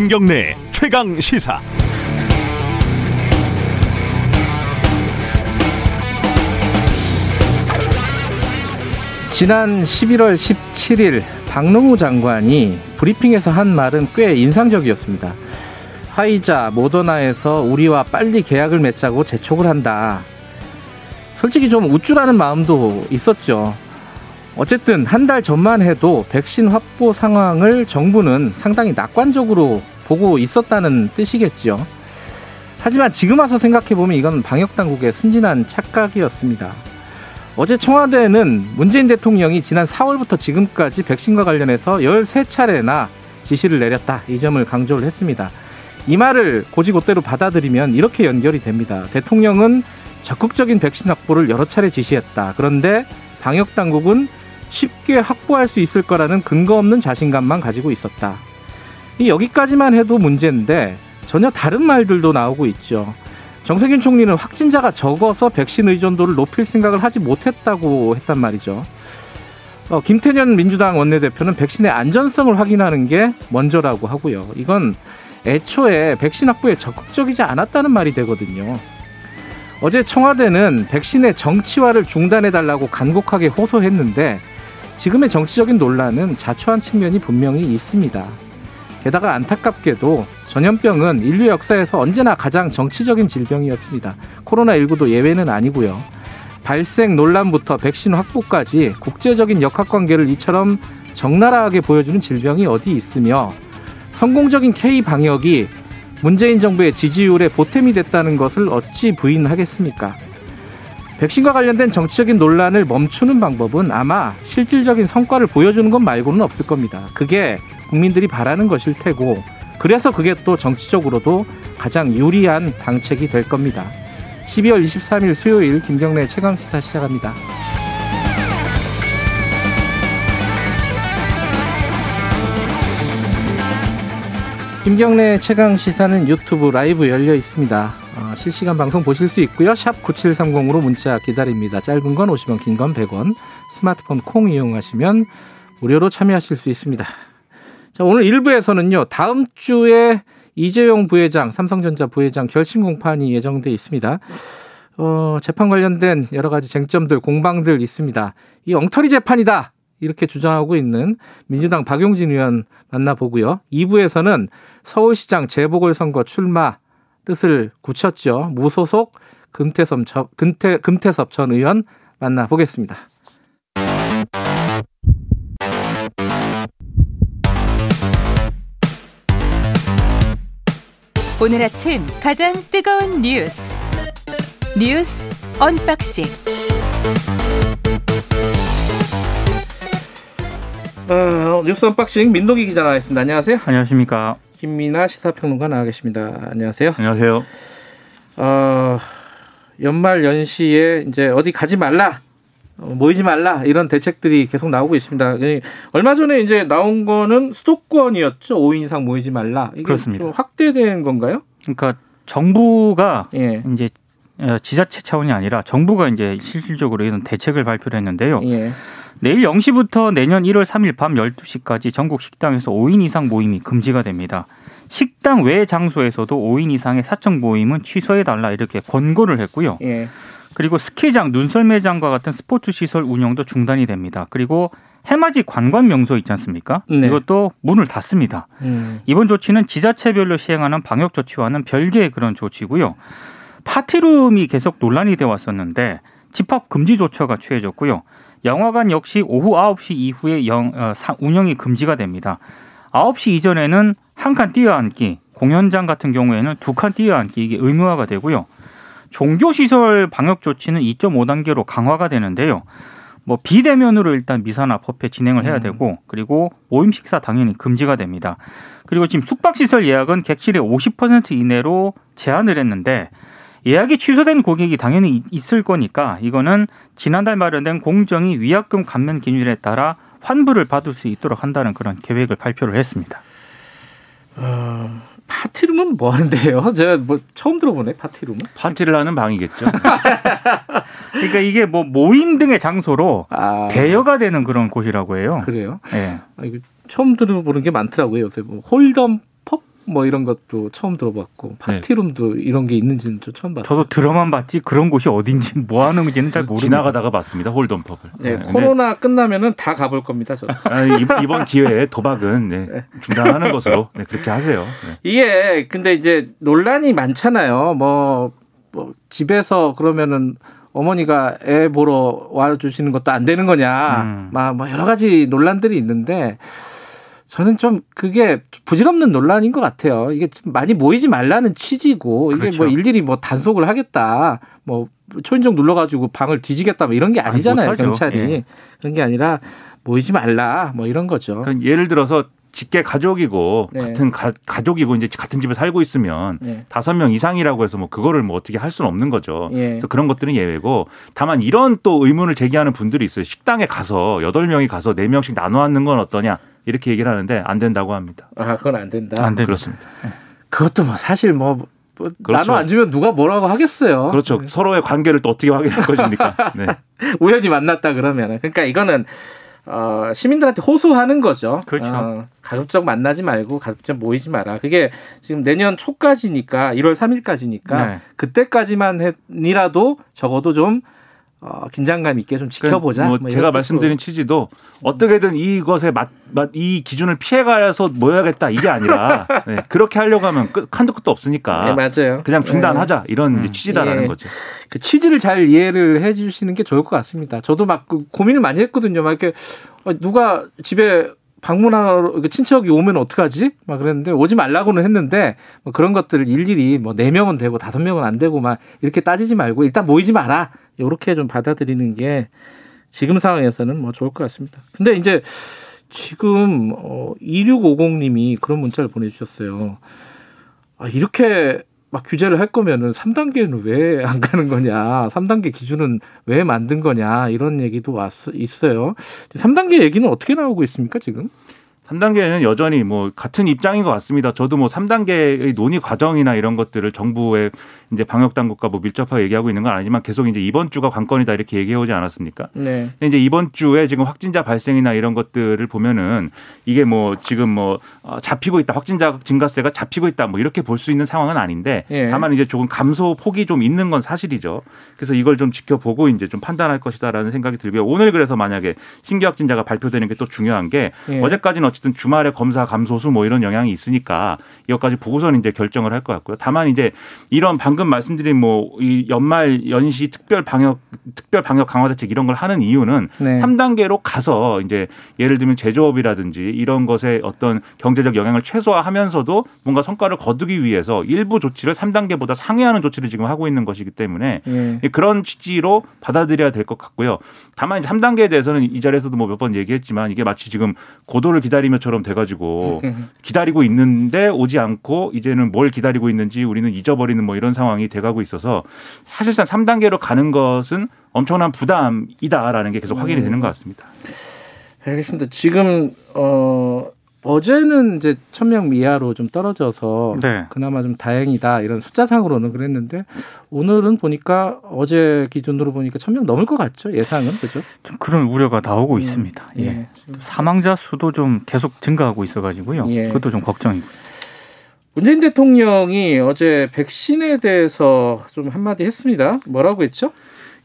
김경래 최강 시사. 지난 11월 17일 박능우 장관이 브리핑에서 한 말은 꽤 인상적이었습니다. 화이자 모더나에서 우리와 빨리 계약을 맺자고 재촉을 한다. 솔직히 좀 우쭐하는 마음도 있었죠. 어쨌든 한 달 전만 해도 백신 확보 상황을 정부는 상당히 낙관적으로 보고 있었다는 뜻이겠죠. 하지만 지금 와서 생각해보면 이건 방역당국의 순진한 착각이었습니다. 어제 청와대는 문재인 대통령이 지난 4월부터 지금까지 백신과 관련해서 13차례나 지시를 내렸다. 이 점을 강조를 했습니다. 이 말을 고지고대로 받아들이면 이렇게 연결이 됩니다. 대통령은 적극적인 백신 확보를 여러 차례 지시했다. 그런데 방역 당국은 쉽게 확보할 수 있을 거라는 근거 없는 자신감만 가지고 있었다. 여기까지만 해도 문제인데 전혀 다른 말들도 나오고 있죠. 정세균 총리는 확진자가 적어서 백신 의존도를 높일 생각을 하지 못했다고 했단 말이죠. 어, 김태년 민주당 원내대표는 백신의 안전성을 확인하는 게 먼저라고 하고요. 이건 애초에 백신 확보에 적극적이지 않았다는 말이 되거든요. 어제 청와대는 백신의 정치화를 중단해달라고 간곡하게 호소했는데 지금의 정치적인 논란은 자초한 측면이 분명히 있습니다. 게다가 안타깝게도 전염병은 인류 역사에서 언제나 가장 정치적인 질병이었습니다. 코로나19도 예외는 아니고요. 발생 논란부터 백신 확보까지 국제적인 역학관계를 이처럼 적나라하게 보여주는 질병이 어디 있으며 성공적인 K 방역이 문재인 정부의 지지율에 보탬이 됐다는 것을 어찌 부인하겠습니까? 백신과 관련된 정치적인 논란을 멈추는 방법은 아마 실질적인 성과를 보여주는 것 말고는 없을 겁니다. 그게 국민들이 바라는 것일 테고, 그래서 그게 또 정치적으로도 가장 유리한 방책이 될 겁니다. 12월 23일 수요일 김경래 최강 시사 시작합니다. 김경래 최강 시사는 유튜브 라이브 열려 있습니다. 어, 실시간 방송 보실 수 있고요. 샵 9730으로 문자 기다립니다. 짧은 건 50원, 긴 건 100원. 스마트폰 콩 이용하시면 무료로 참여하실 수 있습니다. 자, 오늘 1부에서는요. 다음 주에 이재용 부회장, 삼성전자 부회장 결심 공판이 예정돼 있습니다. 어, 재판 관련된 여러 가지 쟁점들, 공방들 있습니다. 이 엉터리 재판이다. 이렇게 주장하고 있는 민주당 박용진 의원 만나보고요. 2부에서는 서울시장 재보궐선거 출마 뜻을 굳혔죠. 무소속 금태섭, 금태, 금태섭 전 의원 만나보겠습니다. 오늘 아침 가장 뜨거운 뉴스 뉴스 언박싱 어, 뉴스 언박싱 민동기 기자 나와있습니다. 안녕하세요. 안녕하십니까. 김민아 시사평론가 나와 계십니다. 안녕하세요. 안녕하세요. 어, 연말 연시에 이제 어디 가지 말라, 어, 모이지 말라 이런 대책들이 계속 나오고 있습니다. 얼마 전에 이제 나온 거는 수도권이었죠. 5인 이상 모이지 말라. 이게 그렇습니다. 좀 확대된 건가요? 그러니까 정부가 예. 이제 어, 지자체 차원이 아니라 정부가 이제 실질적으로 이런 대책을 발표를 했는데요. 예. 내일 0시부터 내년 1월 3일 밤 12시까지 전국 식당에서 5인 이상 모임이 금지가 됩니다. 식당 외 장소에서도 5인 이상의 사적 모임은 취소해 달라 이렇게 권고를 했고요. 예. 그리고 스키장, 눈썰매장과 같은 스포츠 시설 운영도 중단이 됩니다. 그리고 해맞이 관광 명소 있지 않습니까? 네. 이것도 문을 닫습니다. 음. 이번 조치는 지자체별로 시행하는 방역 조치와는 별개의 그런 조치고요. 파티룸이 계속 논란이 되어 왔었는데 집합 금지 조처가 취해졌고요. 영화관 역시 오후 9시 이후에 영, 어, 사, 운영이 금지가 됩니다. 9시 이전에는 한 칸 뛰어앉기, 공연장 같은 경우에는 두 칸 뛰어앉기 이게 의무화가 되고요. 종교시설 방역 조치는 2.5단계로 강화가 되는데요. 뭐 비대면으로 일단 미사나 법회 진행을 해야 되고 그리고 모임 식사 당연히 금지가 됩니다. 그리고 지금 숙박시설 예약은 객실의 50% 이내로 제한을 했는데 예약이 취소된 고객이 당연히 있을 거니까 이거는 지난달 마련된 공정위 위약금 감면 기준에 따라 환불을 받을 수 있도록 한다는 그런 계획을 발표를 했습니다. 어, 파티룸은 뭐 하는데요? 제가 뭐 처음 들어보네 파티룸은. 파티를 하는 방이겠죠. 그러니까 이게 뭐 모임 등의 장소로 아, 대여가 되는 그런 곳이라고 해요. 그래요? 예. 아, 이거 처음 들어보는 게 많더라고요. 요새 뭐 홀덤 펍 뭐 이런 것도 처음 들어봤고 파티룸도 이런 게 있는지는 좀 처음 봤어요. 저도 들어만 봤지 그런 곳이 어딘지 뭐 하는 건지는 잘 모르겠어요. 지나가다가 봤습니다. 홀덤 펍을. 네, 네, 코로나 끝나면은 다 가볼 겁니다. 저. 아, 이- 이번 기회에 도박은 네, 중단하는 것으로 네, 그렇게 하세요. 네. 이게 근데 이제 논란이 많잖아요. 뭐, 뭐 집에서 그러면은 어머니가 애 보러 와 주시는 것도 안 되는 거냐, 음. 막, 뭐 여러 가지 논란들이 있는데 저는 좀 그게 부질없는 논란인 것 같아요. 이게 좀 많이 모이지 말라는 취지고 이게 그렇죠. 뭐 일일이 뭐 단속을 하겠다, 뭐 초인종 눌러가지고 방을 뒤지겠다, 뭐 이런 게 아니, 아니잖아요. 못하죠. 경찰이 예. 그런 게 아니라 모이지 말라, 뭐 이런 거죠. 그러니까 예를 들어서 직계 가족이고 네. 같은 가, 가족이고 이제 같은 집에 살고 있으면 네. 다섯 명 이상이라고 해서 뭐 그거를 뭐 어떻게 할 수는 없는 거죠. 예. 그래서 그런 것들은 예외고 다만 이런 또 의문을 제기하는 분들이 있어요. 식당에 가서 여덟 명이 가서 네 명씩 나눠 앉는 건 어떠냐 이렇게 얘기를 하는데 안 된다고 합니다. 아, 그건 안 된다. 안 됩니다. 그렇습니다. 그것도 뭐 사실 뭐, 뭐 그렇죠. 나눠 앉으면 누가 뭐라고 하겠어요. 그렇죠. 서로의 관계를 또 어떻게 확인할 것입니까? 네. 우연히 만났다 그러면 그러니까 이거는 어, 시민들한테 호소하는 거죠. 그렇죠. 어, 가급적 만나지 말고 가급적 모이지 마라. 그게 지금 내년 초까지니까 1월 3일까지니까 네. 그때까지만이라도 적어도 좀 어, 긴장감 있게 좀 지켜보자. 뭐뭐 이런 제가 뜻으로. 말씀드린 취지도 어떻게든 이것에 맞, 맞, 이 기준을 피해가서 모여야겠다 이게 아니라 네, 그렇게 하려고 하면 끝, 한도 끝도 없으니까 네, 맞아요. 그냥 중단하자 이런 이제 음. 취지다라는 예. 거죠. 그 취지를 잘 이해를 해주시는 게 좋을 것 같습니다. 저도 막그 고민을 많이 했거든요. 막 이렇게 어, 누가 집에 방문하러 이렇게 친척이 오면 어떡하지? 막 그랬는데 오지 말라고는 했는데 뭐 그런 것들을 일일이 뭐 네 명은 되고 다섯 명은 안 되고 막 이렇게 따지지 말고 일단 모이지 마라. 이렇게 좀 받아들이는 게 지금 상황에서는 뭐 좋을 것 같습니다. 근데 이제 지금 어 2650님이 그런 문자를 보내주셨어요. 아, 이렇게 막 규제를 할 거면은 3단계는 왜 안 가는 거냐, 3단계 기준은 왜 만든 거냐 이런 얘기도 왔 있어요. 3단계 얘기는 어떻게 나오고 있습니까 지금? 3단계는 여전히 뭐 같은 입장인 것 같습니다. 저도 뭐 3단계의 논의 과정이나 이런 것들을 정부의 이제 방역 당국과 뭐 밀접하게 얘기하고 있는 건 아니지만 계속 이제 이번 주가 관건이다 이렇게 얘기해 오지 않았습니까? 네. 근데 이제 이번 주에 지금 확진자 발생이나 이런 것들을 보면은 이게 뭐 지금 뭐 어, 잡히고 있다 확진자 증가세가 잡히고 있다 뭐 이렇게 볼 수 있는 상황은 아닌데 예. 다만 이제 조금 감소 폭이 좀 있는 건 사실이죠. 그래서 이걸 좀 지켜보고 이제 좀 판단할 것이다라는 생각이 들고요. 오늘 그래서 만약에 신규 확진자가 발표되는 게 또 중요한 게 예. 어제까지는 어쨌든 주말에 검사 감소수 뭐 이런 영향이 있으니까 이것까지 보고서는 이제 결정을 할 것 같고요. 다만 이제 이런 방금 말씀드린 뭐 이 연말 연시 특별 방역 특별 방역 강화 대책 이런 걸 하는 이유는 네. 3단계로 가서 이제 예를 들면 제조업이라든지 이런 것에 어떤 경제적 영향을 최소화하면서도 뭔가 성과를 거두기 위해서 일부 조치를 3단계보다 상회하는 조치를 지금 하고 있는 것이기 때문에 예. 그런 취지로 받아들여야 될 것 같고요. 다만 이제 3단계에 대해서는 이 자리에서도 뭐 몇 번 얘기했지만 이게 마치 지금 고도를 기다리며처럼 돼 가지고 기다리고 있는데 오지 않고 이제는 뭘 기다리고 있는지 우리는 잊어버리는 뭐 이런 상황 이 돼가고 있어서 사실상 3단계로 가는 것은 엄청난 부담이다라는 게 계속 확인이 되는 것 같습니다. 알겠습니다. 지금 어 어제는 이제 천명 미하로 좀 떨어져서 네. 그나마 좀 다행이다 이런 숫자상으로는 그랬는데 오늘은 보니까 어제 기준으로 보니까 천명 넘을 것 같죠 예상은 그죠? 좀 그런 우려가 나오고 있습니다. 예. 예. 사망자 수도 좀 계속 증가하고 있어가지고요. 예. 그것도 좀 걱정이고. 문재인 대통령이 어제 백신에 대해서 좀 한마디 했습니다. 뭐라고 했죠?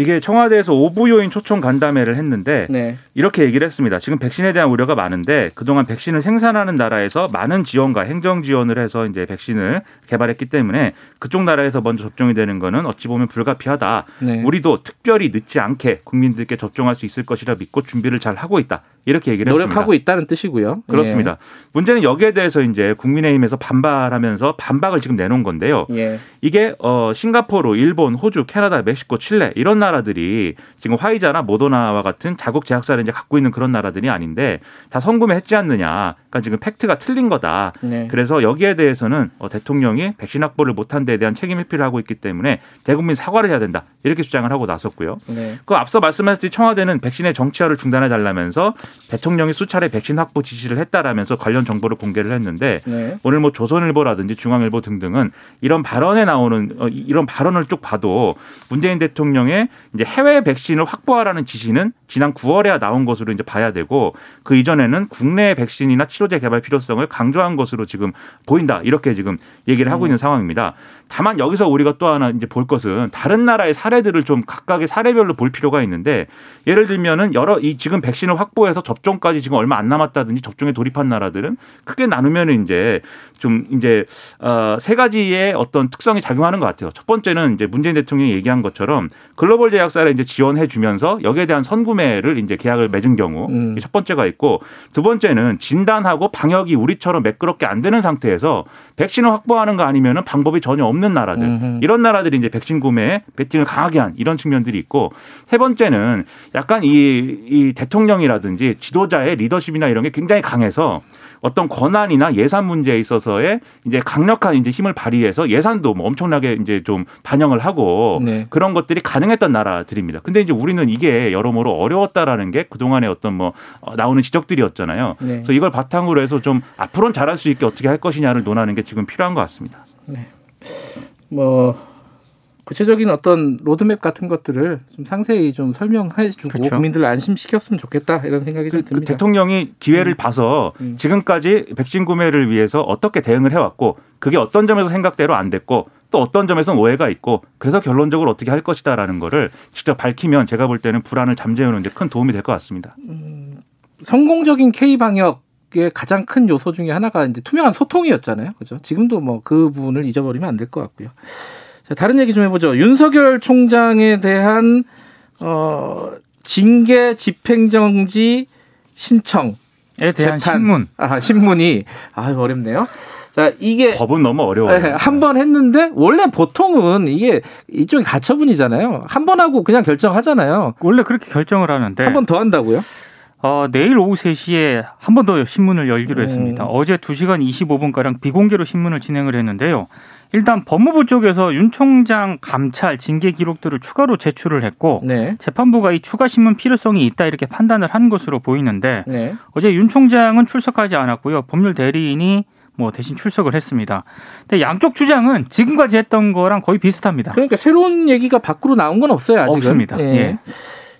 이게 청와대에서 오부 요인 초청 간담회를 했는데 네. 이렇게 얘기를 했습니다. 지금 백신에 대한 우려가 많은데 그동안 백신을 생산하는 나라에서 많은 지원과 행정 지원을 해서 이제 백신을 개발했기 때문에 그쪽 나라에서 먼저 접종이 되는 거는 어찌 보면 불가피하다. 네. 우리도 특별히 늦지 않게 국민들께 접종할 수 있을 것이라 믿고 준비를 잘 하고 있다. 이렇게 얘기를 했습니다. 노력하고 있다는 뜻이고요. 그렇습니다. 문제는 여기에 대해서 이제 국민의힘에서 반발하면서 반박을 지금 내놓은 건데요. 예. 예. 이게 어 싱가포르, 일본, 호주, 캐나다, 멕시코, 칠레 이런 나라 들이 지금 화이자나 모더나와 같은 자국 제약사를 이제 갖고 있는 그런 나라들이 아닌데 다 성금했지 않느냐. 그러니까 지금 팩트가 틀린 거다. 네. 그래서 여기에 대해서는 어, 대통령이 백신 확보를 못한 데에 대한 책임 회피를 하고 있기 때문에 대국민 사과를 해야 된다. 이렇게 주장을 하고 나섰고요. 네. 그 앞서 말씀하셨듯이 청와대는 백신의 정치화를 중단해 달라면서 대통령이 수차례 백신 확보 지시를 했다라면서 관련 정보를 공개를 했는데 네. 오늘 뭐 조선일보라든지 중앙일보 등등은 이런 발언에 나오는 어, 이런 발언을 쭉 봐도 문재인 대통령의 이제 해외 백신을 확보하라는 지시는 지난 9월에야 나온 것으로 이제 봐야 되고 그 이전에는 국내 백신이나 치료제 개발 필요성을 강조한 것으로 지금 보인다 이렇게 지금 얘기를 하고 있는 상황입니다. 다만 여기서 우리가 또 하나 이제 볼 것은 다른 나라의 사례들을 좀 각각의 사례별로 볼 필요가 있는데 예를 들면은 여러 이 지금 백신을 확보해서 접종까지 지금 얼마 안 남았다든지 접종에 돌입한 나라들은 크게 나누면은 이제 좀 이제 어세 가지의 어떤 특성이 작용하는 것 같아요. 첫 번째는 이제 문재인 대통령이 얘기한 것처럼 글로벌 제약사를 이제 지원해 주면서 여기에 대한 선구매를 이제 계약을 맺은 경우 음. 첫 번째가 있고 두 번째는 진단하고 방역이 우리처럼 매끄럽게 안 되는 상태에서 백신을 확보하는 거 아니면은 방법이 전혀 없는 나라들 음흠. 이런 나라들이 이제 백신 구매에 베팅을 강하게 한 이런 측면들이 있고 세 번째는 약간 이, 이 대통령이라든지 지도자의 리더십이나 이런 게 굉장히 강해서 어떤 권한이나 예산 문제에 있어서의 이제 강력한 이제 힘을 발휘해서 예산도 뭐 엄청나게 이제 좀 반영을 하고 네. 그런 것들이 가능했던 나라들입니다. 근데 이제 우리는 이게 여러모로 어려웠다라는 게 그동안의 어떤 뭐 어, 나오는 지적들이었잖아요. 네. 그래서 이걸 바탕으로 해서 좀 앞으로는 잘할 수 있게 어떻게 할 것이냐를 논하는 게 지금 필요한 것 같습니다. 뭐 구체적인 어떤 로드맵 같은 것들을 좀 상세히 좀 설명해주고 그렇죠. 국민들을 안심시켰으면 좋겠다 이런 생각이 좀그 듭니다. 대통령이 기회를 봐서 음. 지금까지 백신 구매를 위해서 어떻게 대응을 해왔고 그게 어떤 점에서 생각대로 안 됐고 또 어떤 점에서 오해가 있고 그래서 결론적으로 어떻게 할 것이다라는 거를 직접 밝히면 제가 볼 때는 불안을 잠재우는 데 큰 도움이 될 것 같습니다. 성공적인 K 방역 의 가장 큰 요소 중에 하나가 이제 투명한 소통이었잖아요. 그죠? 지금도 뭐 그 부분을 잊어버리면 안 될 것 같고요. 자, 다른 얘기 좀 해보죠. 윤석열 총장에 대한 어, 징계 집행정지 신청 에 대한. 신문. 아, 신문이 아 어렵네요. 자 이게 법은 너무 어려워요. 네, 한번 했는데 원래 보통은 이게 이쪽이 가처분이잖아요. 한 번 하고 그냥 결정하잖아요. 원래 그렇게 결정을 하는데 한 번 더 한다고요? 어, 내일 오후 3시에 한 번 더 신문을 열기로 음. 했습니다. 어제 2시간 25분가량 비공개로 신문을 진행을 했는데요. 일단 법무부 쪽에서 윤 총장 감찰 징계 기록들을 추가로 제출을 했고 네. 재판부가 이 추가 신문 필요성이 있다 이렇게 판단을 한 것으로 보이는데 네. 어제 윤 총장은 출석하지 않았고요. 법률 대리인이 뭐 대신 출석을 했습니다. 근데 양쪽 주장은 지금까지 했던 거랑 거의 비슷합니다. 그러니까 새로운 얘기가 밖으로 나온 건 없어요 아직은. 없습니다. 예.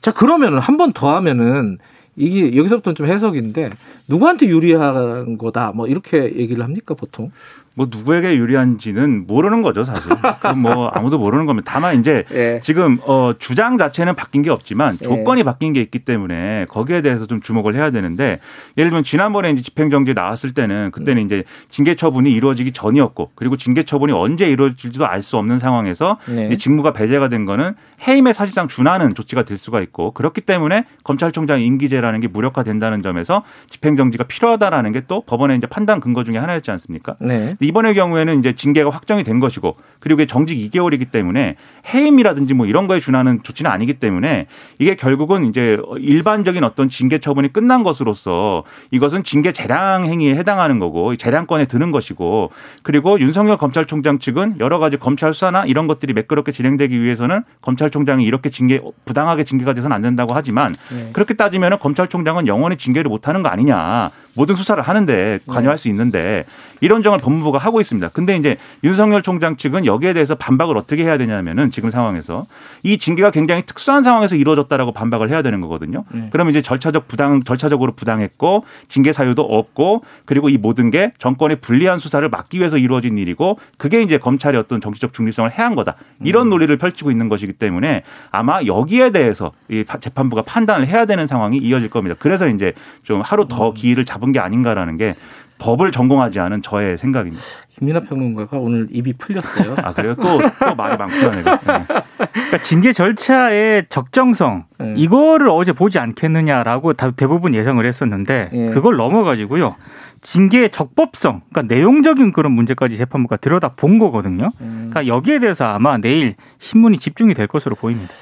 자 그러면은 한 번 더 하면은 이게 여기서부터는 좀 해석인데 누구한테 유리한 거다 뭐 이렇게 얘기를 합니까 보통? 뭐 누구에게 유리한지는 모르는 거죠 사실. 그건 뭐 아무도 모르는 겁니다. 다만 이제 예. 지금 어 주장 자체는 바뀐 게 없지만 예. 조건이 바뀐 게 있기 때문에 거기에 대해서 좀 주목을 해야 되는데 예를 들면 지난번에 이제 집행정지 나왔을 때는 그때는 이제 징계 처분이 이루어지기 전이었고 그리고 징계 처분이 언제 이루어질지도 알 수 없는 상황에서 네. 이 직무가 배제가 된 거는 해임에 사실상 준하는 조치가 될 수가 있고 그렇기 때문에 검찰총장 임기제라는 게 무력화된다는 점에서 집행정지가 필요하다라는 게 또 법원의 이제 판단 근거 중에 하나였지 않습니까? 네. 이번의 경우에는 이제 징계가 확정이 된 것이고 그리고 정직 2개월이기 때문에 해임이라든지 뭐 이런 거에 준하는 조치는 아니기 때문에 이게 결국은 이제 일반적인 어떤 징계 처분이 끝난 것으로서 이것은 징계 재량 행위에 해당하는 거고 재량권에 드는 것이고 그리고 윤석열 검찰총장 측은 여러 가지 검찰 수사나 이런 것들이 매끄럽게 진행되기 위해서는 검찰총장이 이렇게 징계 부당하게 징계가 돼서는 안 된다고 하지만 네. 그렇게 따지면 검찰총장은 영원히 징계를 못 하는 거 아니냐. 모든 수사를 하는데 관여할 수 있는데 이런 정을 법무부가 하고 있습니다. 근데 이제 윤석열 총장 측은 여기에 대해서 반박을 어떻게 해야 되냐면은 지금 상황에서 이 징계가 굉장히 특수한 상황에서 이루어졌다라고 반박을 해야 되는 거거든요. 네. 그러면 이제 절차적 부당 절차적으로 부당했고 징계 사유도 없고 그리고 이 모든 게 정권의 불리한 수사를 막기 위해서 이루어진 일이고 그게 이제 검찰의 어떤 정치적 중립성을 해한 거다. 이런 음. 논리를 펼치고 있는 것이기 때문에 아마 여기에 대해서 이 재판부가 판단을 해야 되는 상황이 이어질 겁니다. 그래서 이제 좀 하루 음. 더 기일을 잡은 게 아닌가라는 게 법을 전공하지 않은 저의 생각입니다. 김민하 평론가가 오늘 입이 풀렸어요. 아 그래요? 또 또 말이 많구나 내가. 네. 그러니까 징계 절차의 적정성 네. 이거를 어제 보지 않겠느냐라고 다 대부분 예상을 했었는데 예. 그걸 넘어가지고요. 징계의 적법성, 그러니까 내용적인 그런 문제까지 재판부가 들여다 본 거거든요. 음. 그러니까 여기에 대해서 아마 내일 신문이 집중이 될 것으로 보입니다.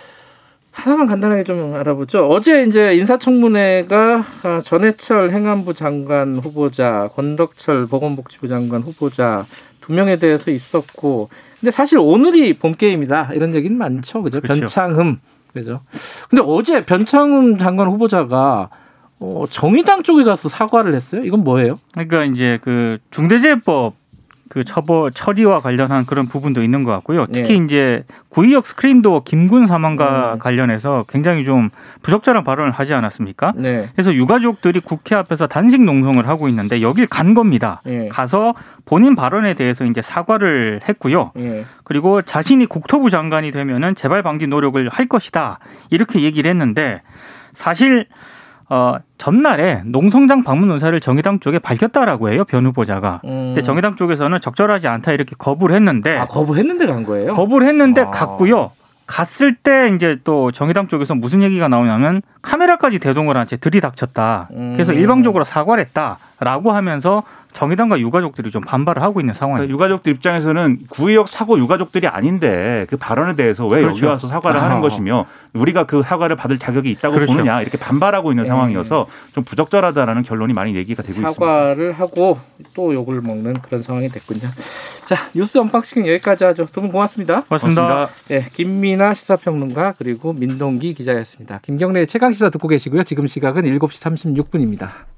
하나만 간단하게 좀 알아보죠. 어제 이제 인사청문회가 아, 전해철 행안부 장관 후보자, 권덕철 보건복지부 장관 후보자 두 명에 대해서 있었고, 근데 사실 오늘이 본 게임이다 이런 얘기는 많죠, 그죠? 그렇죠. 변창흠, 그죠? 근데 어제 변창흠 장관 후보자가 어, 정의당 쪽에 가서 사과를 했어요. 이건 뭐예요? 그러니까 이제 그 중대재해법 그 처벌 처리와 관련한 그런 부분도 있는 것 같고요. 특히 네. 이제 구의역 스크린도 김군 사망과 음. 관련해서 굉장히 좀 부적절한 발언을 하지 않았습니까? 네. 그래서 유가족들이 국회 앞에서 단식 농성을 하고 있는데 여길 간 겁니다. 예. 가서 본인 발언에 대해서 이제 사과를 했고요. 예. 그리고 자신이 국토부 장관이 되면은 재발 방지 노력을 할 것이다. 이렇게 얘기를 했는데 사실 어 전날에 농성장 방문 의사를 정의당 쪽에 밝혔다라고 해요. 변 후보자가. 음. 근데 정의당 쪽에서는 적절하지 않다 이렇게 거부를 했는데 아 거부했는데 간 거예요? 거부를 했는데 아. 갔고요. 갔을 때 이제 또 정의당 쪽에서 무슨 얘기가 나오냐면 카메라까지 대동을 한 채 들이닥쳤다. 그래서 음. 일방적으로 사과를 했다라고 하면서 정의당과 유가족들이 좀 반발을 하고 있는 상황입니다. 그러니까 유가족들 입장에서는 구의역 사고 유가족들이 아닌데 그 발언에 대해서 왜 여기 그렇죠. 와서 사과를 아. 하는 것이며 우리가 그 사과를 받을 자격이 있다고 그렇죠. 보느냐 이렇게 반발하고 있는 네. 상황이어서 좀 부적절하다라는 결론이 많이 얘기가 되고 있습니다. 사과를 하고 또 욕을 먹는 그런 상황이 됐군요. 자 뉴스 언박싱 여기까지 하죠. 두 분 고맙습니다. 고맙습니다. 고맙습니다. 예, 김민아 시사평론가 그리고 민동기 기자였습니다. 김경래 최강 시사 듣고 계시고요. 지금 시각은 7시 36분입니다.